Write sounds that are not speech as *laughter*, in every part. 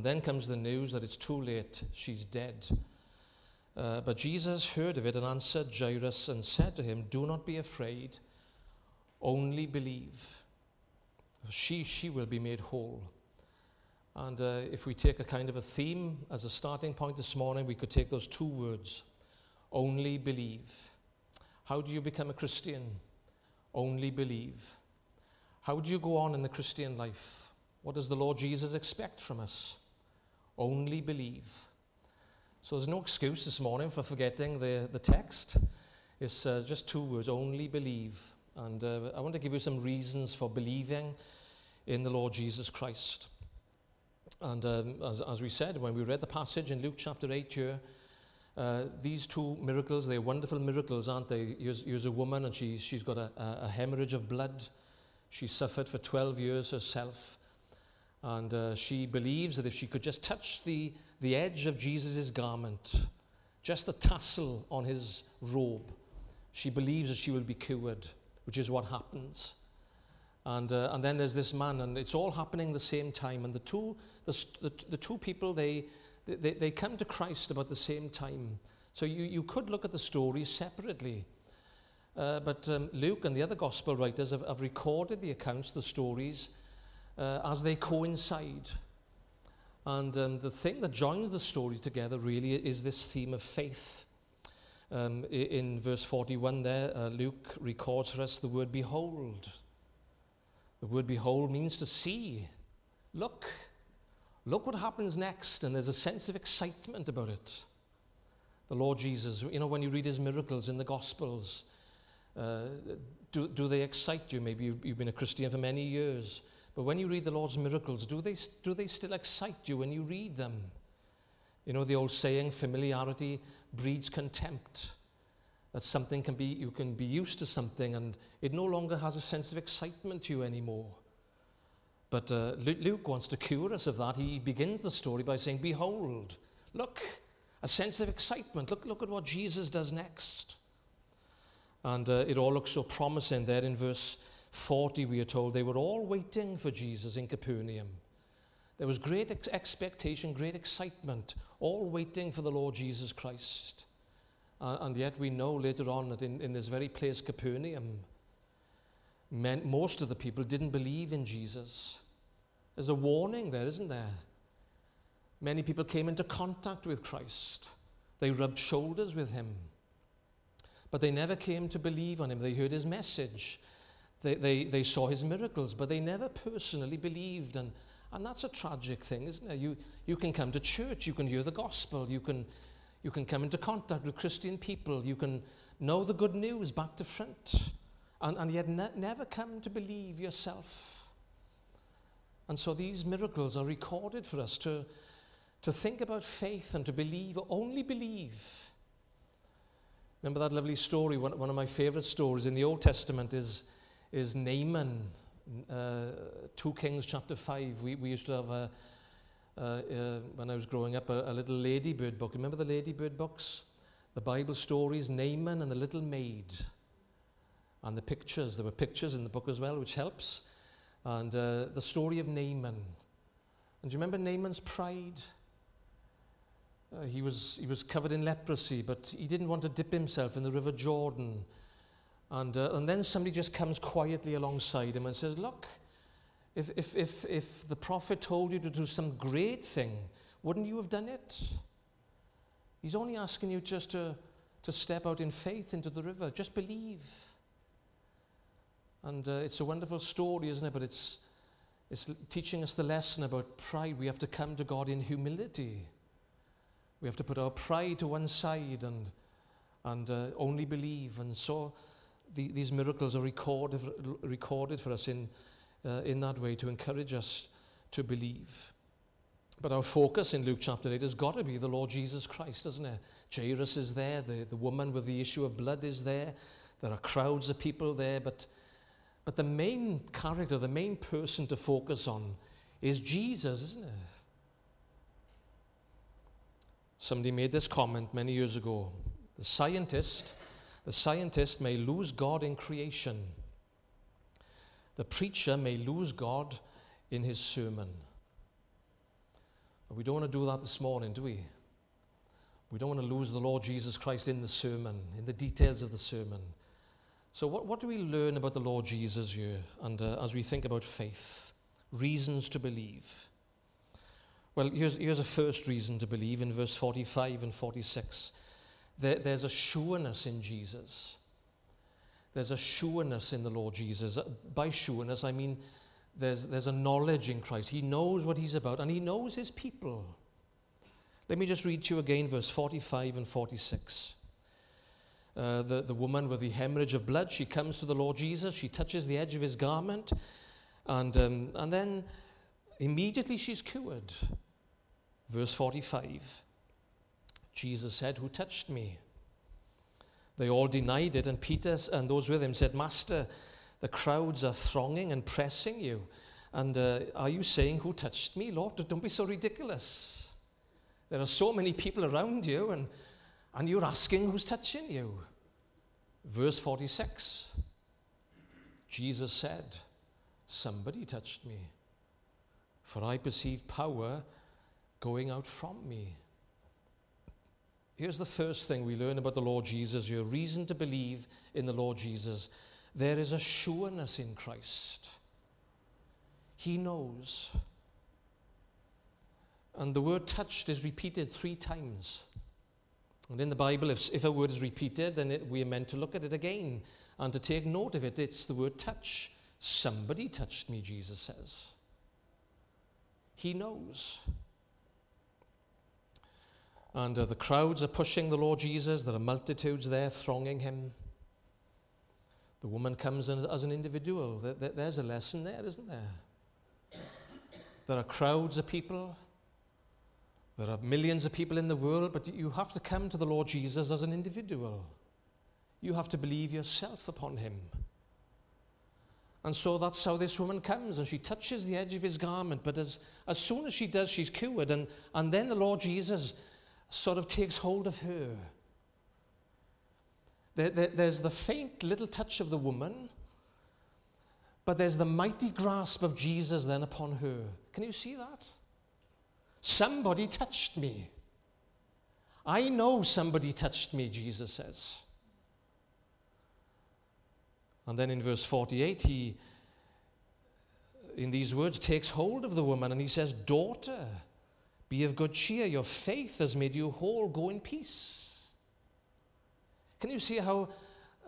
And then comes the news that it's too late, she's dead. Uh, but Jesus heard of it and answered Jairus and said to him, Do not be afraid, only believe. She, she will be made whole. And uh, if we take a kind of a theme as a starting point this morning, we could take those two words only believe. How do you become a Christian? Only believe. How do you go on in the Christian life? What does the Lord Jesus expect from us? Only believe. So there's no excuse this morning for forgetting the, the text. It's uh, just two words only believe. And uh, I want to give you some reasons for believing in the Lord Jesus Christ. And um, as, as we said, when we read the passage in Luke chapter 8 here, uh, these two miracles, they're wonderful miracles, aren't they? Here's, here's a woman and she, she's got a, a, hemorrhage of blood. She suffered for 12 years herself. And uh, she believes that if she could just touch the, the edge of Jesus' garment, just the tassel on his robe, she believes that she will be cured, which is what happens. And, uh, and then there's this man, and it's all happening the same time. And the two, the, the, the two people, they, they, they come to Christ about the same time. So you, you could look at the stories separately. Uh, but um, Luke and the other gospel writers have, have recorded the accounts, the stories, uh, as they coincide. And um, the thing that joins the story together really is this theme of faith. Um, in verse 41 there, uh, Luke records for us the word behold. The word behold means to see. Look. Look what happens next. And there's a sense of excitement about it. The Lord Jesus, you know, when you read his miracles in the Gospels, uh, do, do they excite you? Maybe you've, you've been a Christian for many years. But when you read the Lord's miracles, do they, do they still excite you when you read them? You know the old saying, familiarity breeds contempt. That something can be, you can be used to something and it no longer has a sense of excitement to you anymore. But uh, Luke wants to cure us of that. He begins the story by saying, Behold, look, a sense of excitement. Look, look at what Jesus does next. And uh, it all looks so promising there in verse 40, we are told they were all waiting for Jesus in Capernaum. There was great ex- expectation, great excitement, all waiting for the Lord Jesus Christ. Uh, and yet we know later on that in, in this very place, Capernaum, men, most of the people didn't believe in Jesus. There's a warning there, isn't there? Many people came into contact with Christ. They rubbed shoulders with him. But they never came to believe on him. They heard his message. They, they, they saw his miracles, but they never personally believed. And, and that's a tragic thing, isn't it? You, you can come to church, you can hear the gospel, you can, you can come into contact with Christian people, you can know the good news back to front, and, and yet ne- never come to believe yourself. And so these miracles are recorded for us to, to think about faith and to believe, only believe. Remember that lovely story? One, one of my favorite stories in the Old Testament is, is Naaman, uh, 2 Kings chapter 5. We, we used to have a, uh, uh, when I was growing up, a, a little ladybird book. Remember the ladybird books? The Bible stories, Naaman and the little maid. And the pictures. There were pictures in the book as well, which helps. And uh, the story of Naaman. And do you remember Naaman's pride? Uh, he, was, he was covered in leprosy, but he didn't want to dip himself in the River Jordan. And, uh, and then somebody just comes quietly alongside him and says, Look, if, if, if, if the prophet told you to do some great thing, wouldn't you have done it? He's only asking you just to, to step out in faith into the river. Just believe. And uh, it's a wonderful story, isn't it? But it's, it's teaching us the lesson about pride. We have to come to God in humility. We have to put our pride to one side and, and uh, only believe. And so the, these miracles are recorded, recorded for us in, uh, in that way to encourage us to believe. But our focus in Luke chapter 8 has got to be the Lord Jesus Christ, doesn't it? Jairus is there, the, the woman with the issue of blood is there, there are crowds of people there, but, but the main character, the main person to focus on is Jesus, isn't it? Somebody made this comment many years ago. The scientist, the scientist may lose God in creation the preacher may lose God in his sermon. We don't want to do that this morning, do we? We don't want to lose the Lord Jesus Christ in the sermon, in the details of the sermon. So, what, what do we learn about the Lord Jesus here and uh, as we think about faith? Reasons to believe. Well, here's, here's a first reason to believe in verse 45 and 46. There, there's a sureness in Jesus. There's a sureness in the Lord Jesus. By sureness, I mean there's, there's a knowledge in Christ. He knows what he's about and he knows his people. Let me just read to you again verse 45 and 46. Uh, the, the woman with the hemorrhage of blood, she comes to the Lord Jesus, she touches the edge of his garment, and, um, and then immediately she's cured. Verse 45 Jesus said, Who touched me? They all denied it, and Peter and those with him said, Master, the crowds are thronging and pressing you. And uh, are you saying, Who touched me? Lord, don't be so ridiculous. There are so many people around you, and, and you're asking who's touching you. Verse 46 Jesus said, Somebody touched me, for I perceive power going out from me. Here's the first thing we learn about the Lord Jesus. Your reason to believe in the Lord Jesus. There is a sureness in Christ. He knows. And the word touched is repeated three times. And in the Bible, if, if a word is repeated, then it, we are meant to look at it again and to take note of it. It's the word touch. Somebody touched me, Jesus says. He knows. And uh, the crowds are pushing the Lord Jesus. There are multitudes there thronging him. The woman comes in as an individual. There's a lesson there, isn't there? There are crowds of people. There are millions of people in the world, but you have to come to the Lord Jesus as an individual. You have to believe yourself upon him. And so that's how this woman comes, and she touches the edge of his garment. But as, as soon as she does, she's cured. And, and then the Lord Jesus sort of takes hold of her. There, there, there's the faint little touch of the woman, but there's the mighty grasp of Jesus then upon her. Can you see that? Somebody touched me. I know somebody touched me, Jesus says. And then in verse 48, he, in these words, takes hold of the woman and he says, Daughter, be of good cheer, your faith has made you whole. Go in peace. Can you see how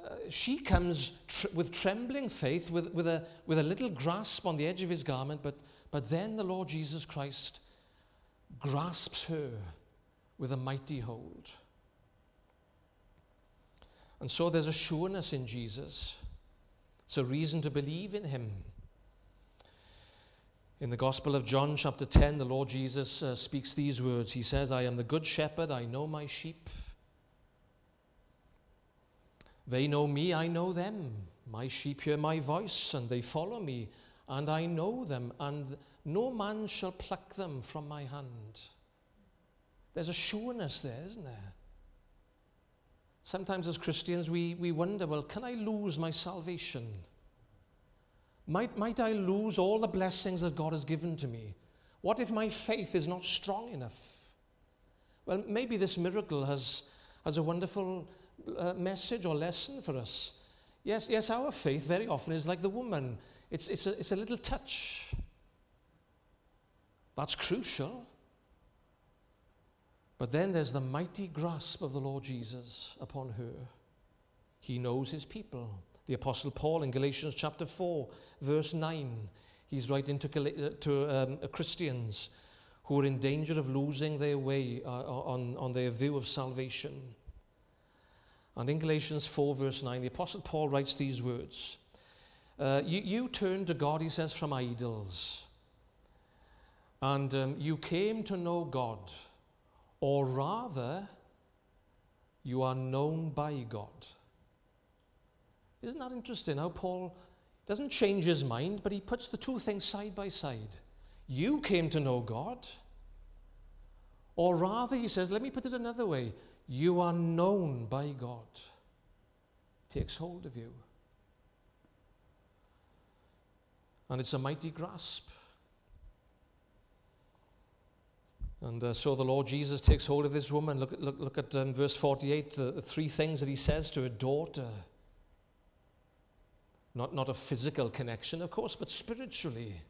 uh, she comes tr- with trembling faith, with, with, a, with a little grasp on the edge of his garment, but, but then the Lord Jesus Christ grasps her with a mighty hold. And so there's a sureness in Jesus. It's a reason to believe in him. In the Gospel of John, chapter 10, the Lord Jesus uh, speaks these words. He says, I am the good shepherd, I know my sheep. They know me, I know them. My sheep hear my voice, and they follow me, and I know them, and no man shall pluck them from my hand. There's a sureness there, isn't there? Sometimes as Christians, we, we wonder, well, can I lose my salvation? Might, might I lose all the blessings that God has given to me? What if my faith is not strong enough? Well, maybe this miracle has, has a wonderful uh, message or lesson for us. Yes, yes, our faith very often is like the woman. It's, it's, a, it's a little touch. That's crucial. But then there's the mighty grasp of the Lord Jesus upon her. He knows his people. The Apostle Paul in Galatians chapter 4, verse 9, he's writing to, uh, to um, Christians who are in danger of losing their way uh, on, on their view of salvation. And in Galatians 4, verse 9, the Apostle Paul writes these words uh, you, you turned to God, he says, from idols. And um, you came to know God, or rather, you are known by God. Isn't that interesting how Paul doesn't change his mind, but he puts the two things side by side? You came to know God. Or rather, he says, let me put it another way you are known by God. Takes hold of you. And it's a mighty grasp. And uh, so the Lord Jesus takes hold of this woman. Look, look, look at um, verse 48, the, the three things that he says to her daughter. Not, not a physical connection, of course, but spiritually.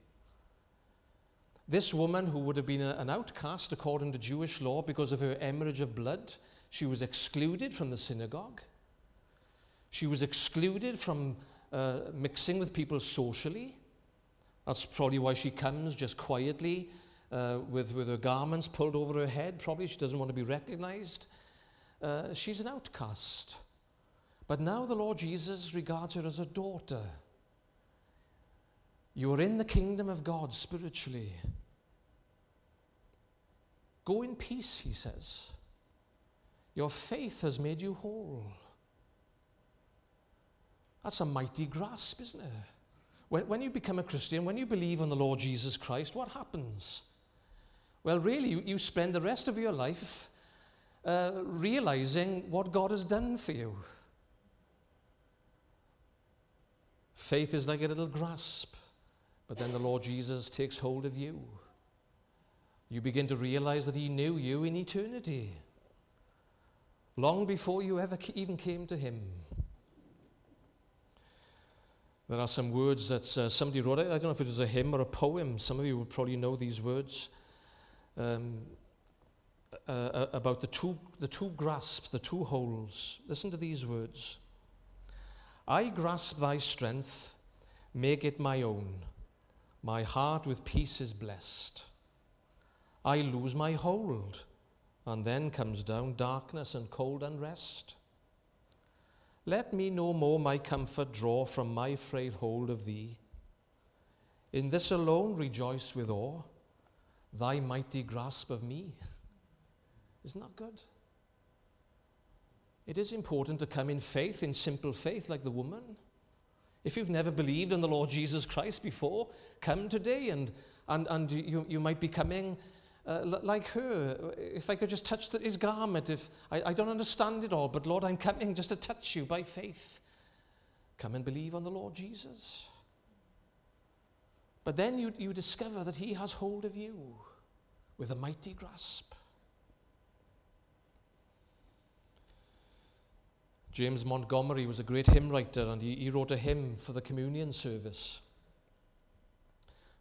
This woman, who would have been an outcast according to Jewish law because of her hemorrhage of blood, she was excluded from the synagogue. She was excluded from uh, mixing with people socially. That's probably why she comes just quietly uh, with, with her garments pulled over her head. Probably she doesn't want to be recognized. Uh, she's an outcast. But now the Lord Jesus regards her as a daughter. You are in the kingdom of God spiritually. Go in peace, he says. Your faith has made you whole. That's a mighty grasp, isn't it? When, when you become a Christian, when you believe on the Lord Jesus Christ, what happens? Well, really, you, you spend the rest of your life uh, realizing what God has done for you. Faith is like a little grasp, but then the Lord Jesus takes hold of you. You begin to realize that He knew you in eternity, long before you ever even came to Him. There are some words that uh, somebody wrote. I don't know if it was a hymn or a poem. Some of you would probably know these words um, uh, uh about the two, the two grasps, the two holds. Listen to these words I grasp thy strength, make it my own. My heart with peace is blessed. I lose my hold, and then comes down darkness and cold unrest. Let me no more my comfort draw from my frail hold of thee. In this alone rejoice with awe, thy mighty grasp of me. *laughs* Isn't that good? It is important to come in faith, in simple faith, like the woman. If you've never believed in the Lord Jesus Christ before, come today and, and, and you, you might be coming uh, like her. If I could just touch the, his garment, if I, I don't understand it all, but Lord, I'm coming just to touch you by faith. Come and believe on the Lord Jesus. But then you, you discover that he has hold of you with a mighty grasp. James Montgomery was a great hymn writer and he, he wrote a hymn for the communion service.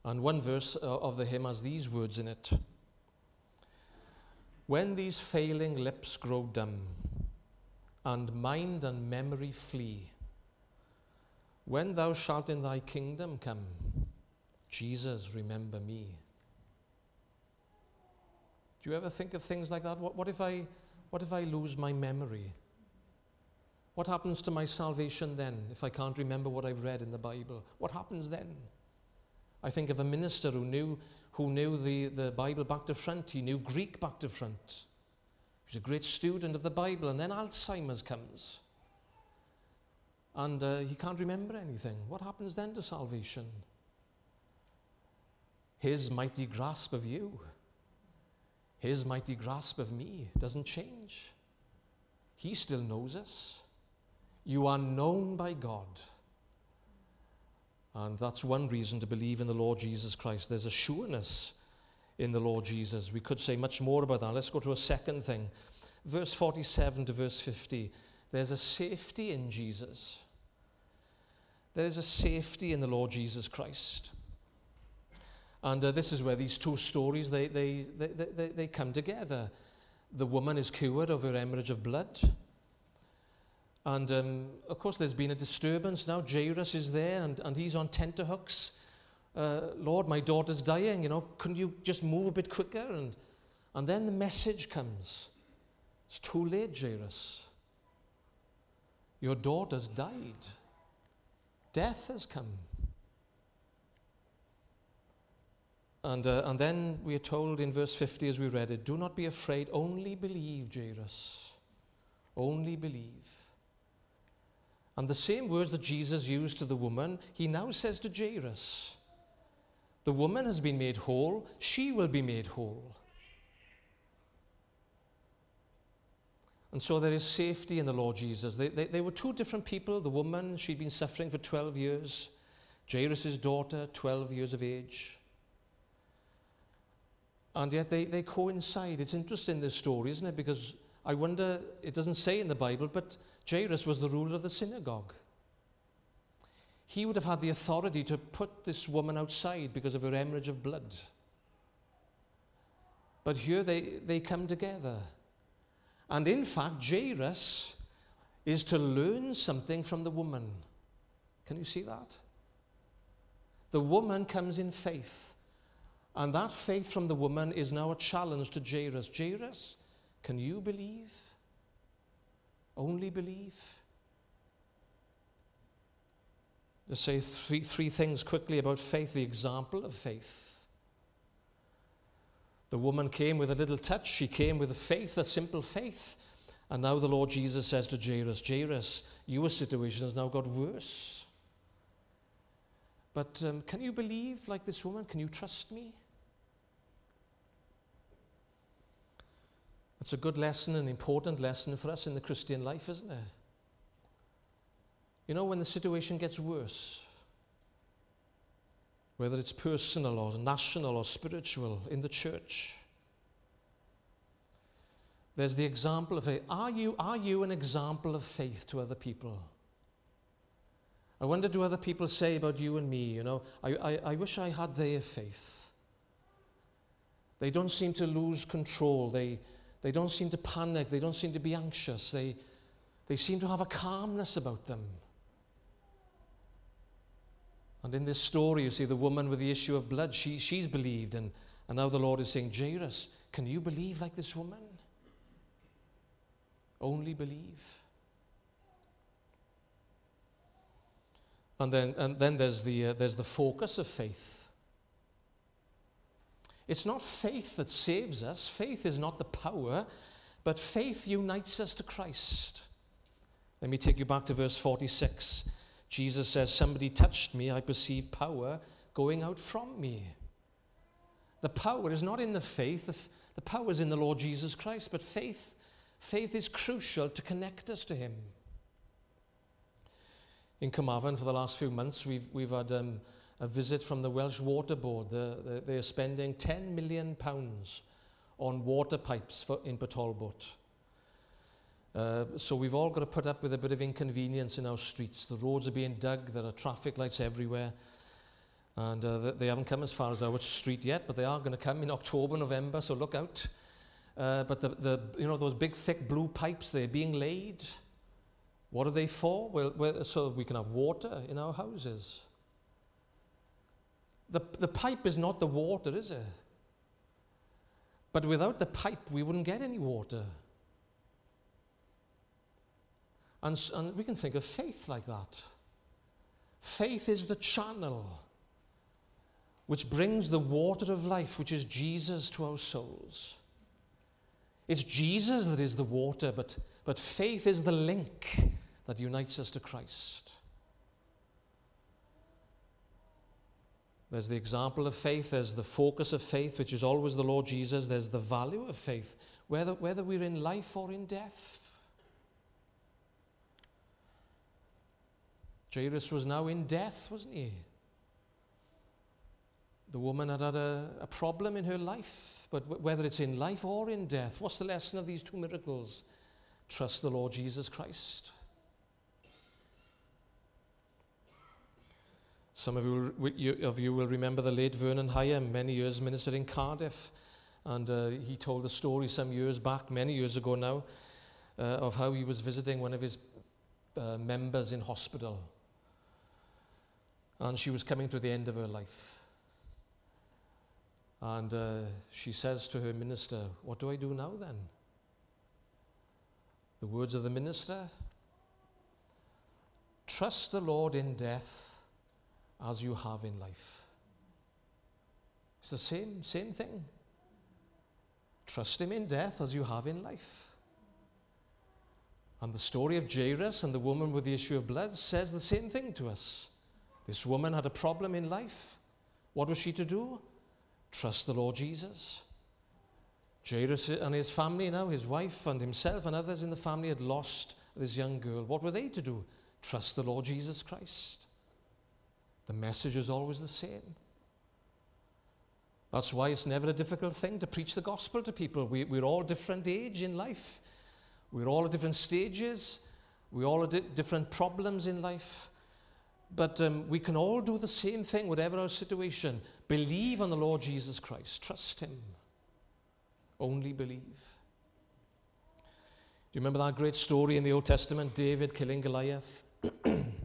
And one verse uh, of the hymn has these words in it When these failing lips grow dumb, and mind and memory flee, when thou shalt in thy kingdom come, Jesus, remember me. Do you ever think of things like that? What, what, if, I, what if I lose my memory? What happens to my salvation then if I can't remember what I've read in the Bible? What happens then? I think of a minister who knew, who knew the, the Bible back to front. He knew Greek back to front. He was a great student of the Bible, and then Alzheimer's comes. And uh, he can't remember anything. What happens then to salvation? His mighty grasp of you, his mighty grasp of me doesn't change. He still knows us. You are known by God. And that's one reason to believe in the Lord Jesus Christ. There's a sureness in the Lord Jesus. We could say much more about that. Let's go to a second thing. Verse 47 to verse 50. There's a safety in Jesus. There is a safety in the Lord Jesus Christ. And uh, this is where these two stories, they, they, they, they, they come together. The woman is cured of her hemorrhage of blood. And um, of course, there's been a disturbance now. Jairus is there and, and he's on tenterhooks. Uh, Lord, my daughter's dying. You know, couldn't you just move a bit quicker? And, and then the message comes It's too late, Jairus. Your daughter's died, death has come. And, uh, and then we are told in verse 50 as we read it, Do not be afraid, only believe, Jairus. Only believe. And the same words that Jesus used to the woman, he now says to Jairus. The woman has been made whole, she will be made whole. And so there is safety in the Lord Jesus. They, they, they were two different people. The woman, she'd been suffering for 12 years. Jairus' daughter, 12 years of age. And yet they, they coincide. It's interesting, this story, isn't it? Because I wonder, it doesn't say in the Bible, but Jairus was the ruler of the synagogue. He would have had the authority to put this woman outside because of her hemorrhage of blood. But here they, they come together. And in fact, Jairus is to learn something from the woman. Can you see that? The woman comes in faith. And that faith from the woman is now a challenge to Jairus. Jairus, can you believe? Only believe? To say three, three things quickly about faith, the example of faith. The woman came with a little touch. She came with a faith, a simple faith. And now the Lord Jesus says to Jairus, Jairus, your situation has now got worse. But um, can you believe like this woman? Can you trust me? It's a good lesson, an important lesson for us in the Christian life, isn't it? You know, when the situation gets worse, whether it's personal or national or spiritual in the church. There's the example of faith. Are you, are you an example of faith to other people? I wonder, do other people say about you and me, you know, I, I, I wish I had their faith. They don't seem to lose control. They, they don't seem to panic. They don't seem to be anxious. They, they seem to have a calmness about them. And in this story, you see the woman with the issue of blood, she, she's believed. And, and now the Lord is saying, Jairus, can you believe like this woman? Only believe. And then, and then there's, the, uh, there's the focus of faith. It's not faith that saves us, faith is not the power, but faith unites us to Christ. Let me take you back to verse 46. Jesus says, Somebody touched me, I perceive power going out from me. The power is not in the faith, the, the power is in the Lord Jesus Christ, but faith, faith is crucial to connect us to Him. In Carmarthen, for the last few months, we've, we've had um, a visit from the Welsh Water Board. They're, they're spending £10 million on water pipes for, in Talbot. Uh, so we've all got to put up with a bit of inconvenience in our streets. The roads are being dug, there are traffic lights everywhere. And uh, they haven't come as far as our street yet, but they are going to come in October, November, so look out. Uh, but the, the, you know, those big, thick blue pipes, they're being laid. What are they for? Well, well so we can have water in our houses. The, the pipe is not the water, is it? But without the pipe, we wouldn't get any water. And, and we can think of faith like that. Faith is the channel which brings the water of life, which is Jesus, to our souls. It's Jesus that is the water, but, but faith is the link that unites us to Christ. There's the example of faith, there's the focus of faith, which is always the Lord Jesus, there's the value of faith, whether, whether we're in life or in death. Jairus was now in death, wasn't he? The woman had had a, a problem in her life, but w- whether it's in life or in death, what's the lesson of these two miracles? Trust the Lord Jesus Christ. Some of you, will, of you will remember the late Vernon Higham, many years ministered in Cardiff. And uh, he told a story some years back, many years ago now, uh, of how he was visiting one of his uh, members in hospital and she was coming to the end of her life. And uh, she says to her minister, What do I do now then? The words of the minister Trust the Lord in death as you have in life. It's the same, same thing. Trust Him in death as you have in life. And the story of Jairus and the woman with the issue of blood says the same thing to us. This woman had a problem in life. What was she to do? Trust the Lord Jesus. Jairus and his family now, his wife and himself and others in the family had lost this young girl. What were they to do? Trust the Lord Jesus Christ. The message is always the same. That's why it's never a difficult thing to preach the gospel to people. We, we're all different age in life. We're all at different stages. We all have different problems in life. But um, we can all do the same thing, whatever our situation. Believe on the Lord Jesus Christ. Trust Him. Only believe. Do you remember that great story in the Old Testament, David killing Goliath? *clears throat*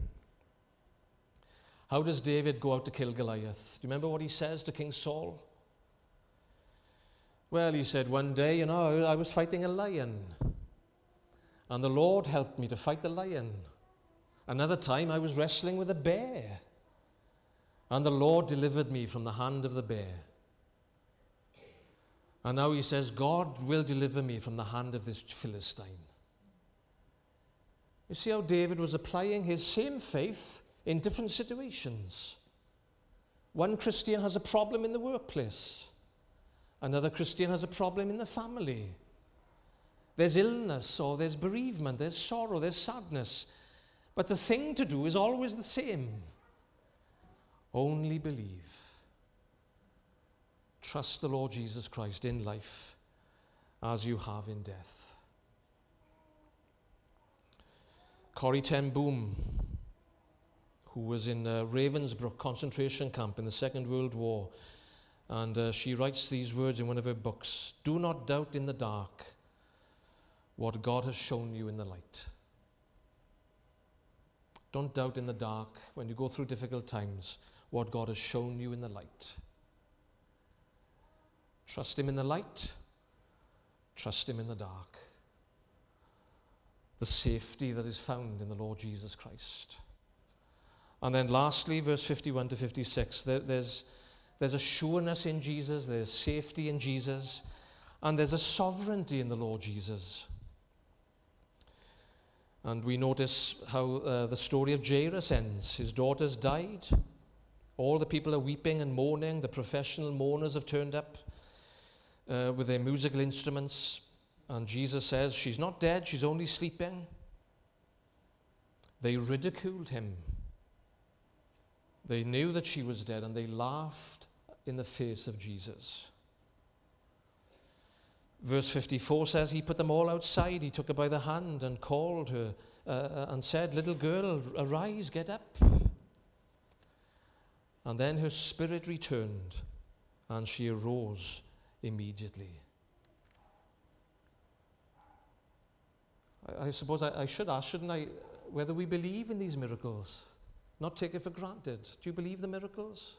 How does David go out to kill Goliath? Do you remember what he says to King Saul? Well, he said, One day, you know, I was fighting a lion, and the Lord helped me to fight the lion. Another time, I was wrestling with a bear, and the Lord delivered me from the hand of the bear. And now he says, God will deliver me from the hand of this Philistine. You see how David was applying his same faith in different situations. One Christian has a problem in the workplace, another Christian has a problem in the family. There's illness or there's bereavement, there's sorrow, there's sadness. But the thing to do is always the same only believe. Trust the Lord Jesus Christ in life as you have in death. Corrie Ten Boom who was in uh, Ravensbrück concentration camp in the Second World War. And uh, she writes these words in one of her books Do not doubt in the dark what God has shown you in the light. Don't doubt in the dark when you go through difficult times what God has shown you in the light. Trust Him in the light, trust Him in the dark. The safety that is found in the Lord Jesus Christ. And then lastly, verse 51 to 56, there, there's, there's a sureness in Jesus, there's safety in Jesus, and there's a sovereignty in the Lord Jesus. And we notice how uh, the story of Jairus ends. His daughter's died. All the people are weeping and mourning. The professional mourners have turned up uh, with their musical instruments. And Jesus says, She's not dead, she's only sleeping. They ridiculed him. They knew that she was dead and they laughed in the face of Jesus. Verse 54 says, He put them all outside. He took her by the hand and called her uh, uh, and said, Little girl, arise, get up. And then her spirit returned and she arose immediately. I, I suppose I, I should ask, shouldn't I, whether we believe in these miracles? Not take it for granted. Do you believe the miracles?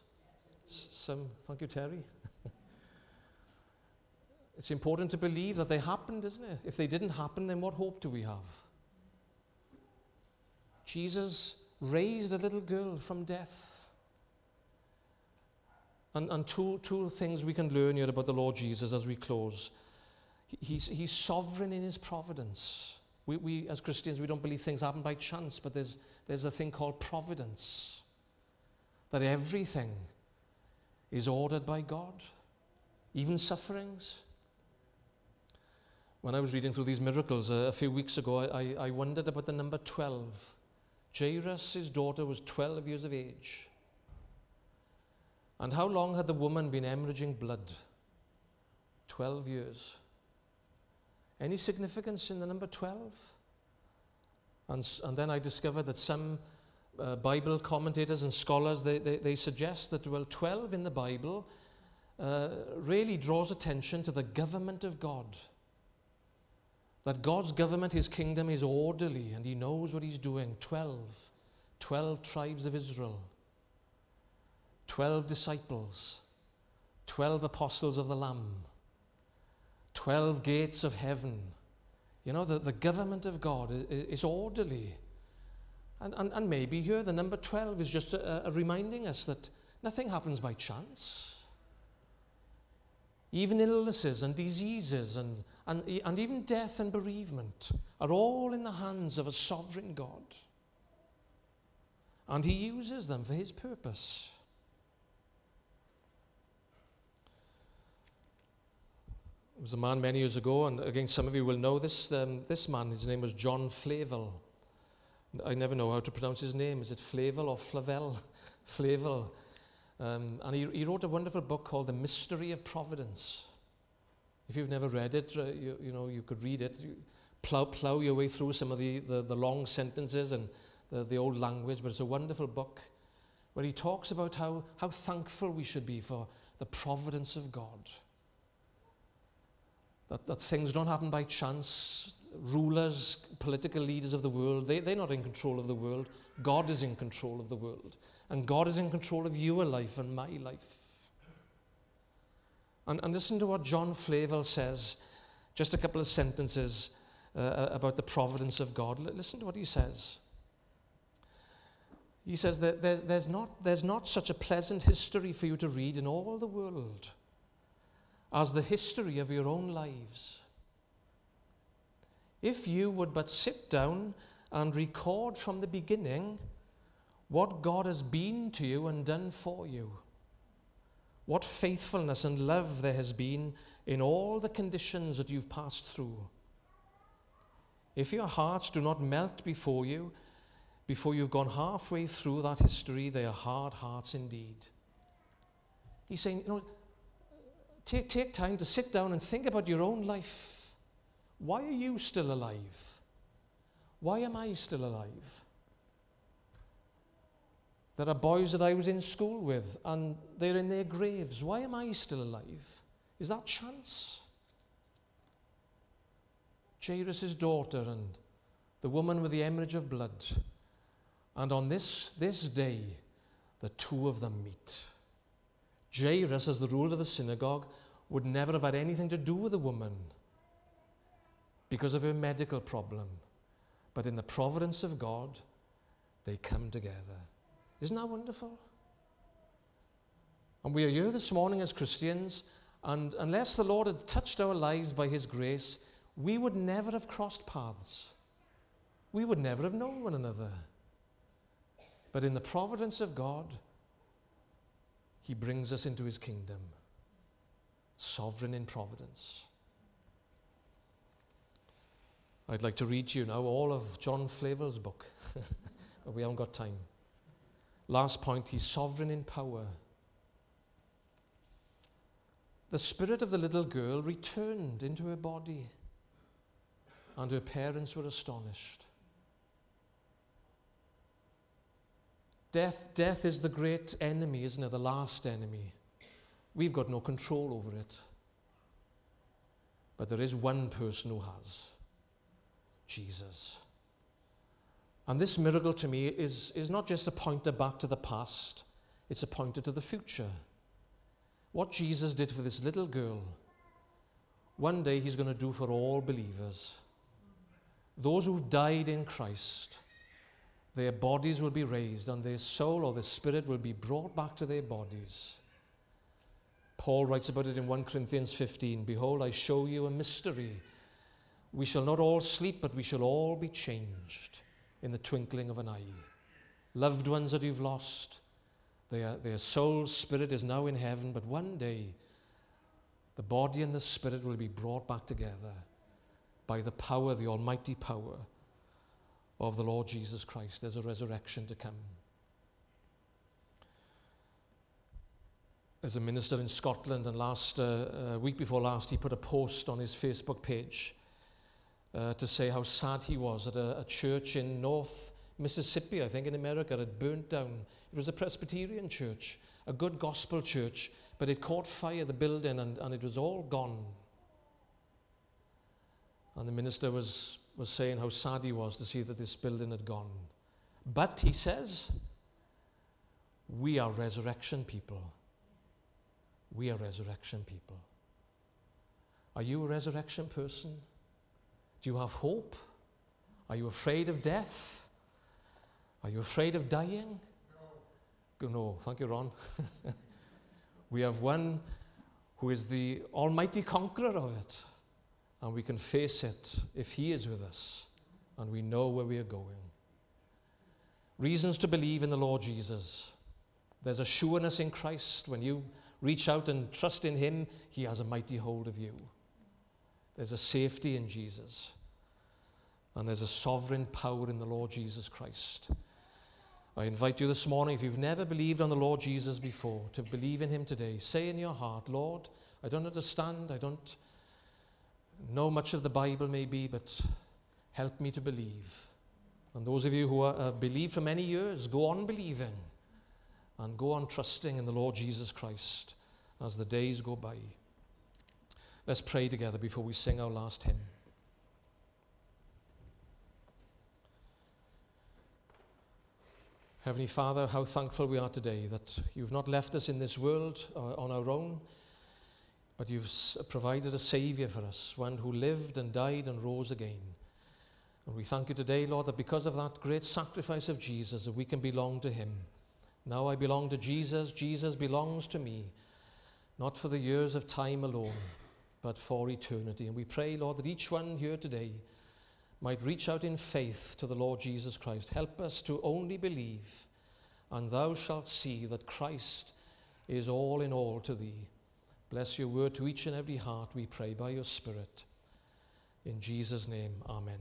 Some, thank you, Terry. *laughs* it's important to believe that they happened, isn't it? If they didn't happen, then what hope do we have? Jesus raised a little girl from death. And, and two, two things we can learn here about the Lord Jesus as we close. He's, he's sovereign in his providence. We, we, as Christians, we don't believe things happen by chance, but there's, there's a thing called providence. That everything is ordered by God, even sufferings. When I was reading through these miracles uh, a few weeks ago, I, I wondered about the number 12. Jairus' daughter was 12 years of age. And how long had the woman been hemorrhaging blood? 12 years. Any significance in the number 12? And, and then I discovered that some uh, Bible commentators and scholars, they, they, they, suggest that, well, 12 in the Bible uh, really draws attention to the government of God. That God's government, his kingdom, is orderly and he knows what he's doing. 12. 12 tribes of Israel. 12 disciples. 12 apostles of the Lamb. 12 gates of heaven. You know, the, the government of God is, is orderly. And, and, and maybe here the number 12 is just a, a reminding us that nothing happens by chance. Even illnesses and diseases and, and, and even death and bereavement are all in the hands of a sovereign God. And He uses them for His purpose. There was a man many years ago, and again, some of you will know this. Um, this man, his name was John Flavel. I never know how to pronounce his name. Is it Flavel or Flavel? *laughs* Flavel. Um, and he, he wrote a wonderful book called The Mystery of Providence. If you've never read it, uh, you, you know, you could read it, you plow, plow your way through some of the, the, the long sentences and the, the old language, but it's a wonderful book where he talks about how, how thankful we should be for the providence of God. That, that things don't happen by chance. Rulers, political leaders of the world, they, they're not in control of the world. God is in control of the world. And God is in control of your life and my life. And, and listen to what John Flavel says, just a couple of sentences uh, about the providence of God. Listen to what he says. He says that there, there's, not, there's not such a pleasant history for you to read in all the world as the history of your own lives. If you would but sit down and record from the beginning what God has been to you and done for you, what faithfulness and love there has been in all the conditions that you've passed through. If your hearts do not melt before you, before you've gone halfway through that history, they are hard hearts indeed. He's saying, you know, Take, take time to sit down and think about your own life. Why are you still alive? Why am I still alive? There are boys that I was in school with and they're in their graves. Why am I still alive? Is that chance? Jairus' daughter and the woman with the hemorrhage of blood. And on this, this day, the two of them meet. Jairus, as the ruler of the synagogue, would never have had anything to do with the woman because of her medical problem. But in the providence of God, they come together. Isn't that wonderful? And we are here this morning as Christians, and unless the Lord had touched our lives by His grace, we would never have crossed paths. We would never have known one another. But in the providence of God, he brings us into his kingdom, sovereign in providence. I'd like to read to you now all of John Flavel's book, *laughs* but we haven't got time. Last point, he's sovereign in power. The spirit of the little girl returned into her body, and her parents were astonished. Death, death is the great enemy, isn't it? The last enemy. We've got no control over it. But there is one person who has Jesus. And this miracle to me is, is not just a pointer back to the past, it's a pointer to the future. What Jesus did for this little girl, one day he's going to do for all believers. Those who've died in Christ their bodies will be raised, and their soul or their spirit will be brought back to their bodies. Paul writes about it in 1 Corinthians 15 Behold, I show you a mystery. We shall not all sleep, but we shall all be changed in the twinkling of an eye. Loved ones that you've lost, their, their soul, spirit is now in heaven, but one day the body and the spirit will be brought back together by the power, the almighty power of the Lord Jesus Christ. There's a resurrection to come. There's a minister in Scotland, and last uh, uh, week before last, he put a post on his Facebook page uh, to say how sad he was that a, a, church in North Mississippi, I think in America, had burnt down. It was a Presbyterian church, a good gospel church, but it caught fire, the building, and, and it was all gone. And the minister was was saying how sad he was to see that this building had gone. But he says, we are resurrection people. We are resurrection people. Are you a resurrection person? Do you have hope? Are you afraid of death? Are you afraid of dying? No. No, thank you, Ron. *laughs* we have one who is the almighty conqueror of it and we can face it if He is with us and we know where we are going. Reasons to believe in the Lord Jesus. There's a sureness in Christ. When you reach out and trust in Him, He has a mighty hold of you. There's a safety in Jesus. And there's a sovereign power in the Lord Jesus Christ. I invite you this morning, if you've never believed on the Lord Jesus before, to believe in him today. Say in your heart, Lord, I don't understand, I don't know much of the Bible, maybe, but help me to believe. And those of you who have uh, believed for many years, go on believing and go on trusting in the Lord Jesus Christ as the days go by. Let's pray together before we sing our last hymn. Heavenly Father, how thankful we are today that you've not left us in this world uh, on our own, but you've provided a Saviour for us, one who lived and died and rose again. And we thank you today, Lord, that because of that great sacrifice of Jesus, that we can belong to him. Now I belong to Jesus, Jesus belongs to me, not for the years of time alone, but for eternity. And we pray, Lord, that each one here today might reach out in faith to the Lord Jesus Christ. Help us to only believe, and thou shalt see that Christ is all in all to thee. Bless your word to each and every heart, we pray, by your Spirit. In Jesus' name, amen.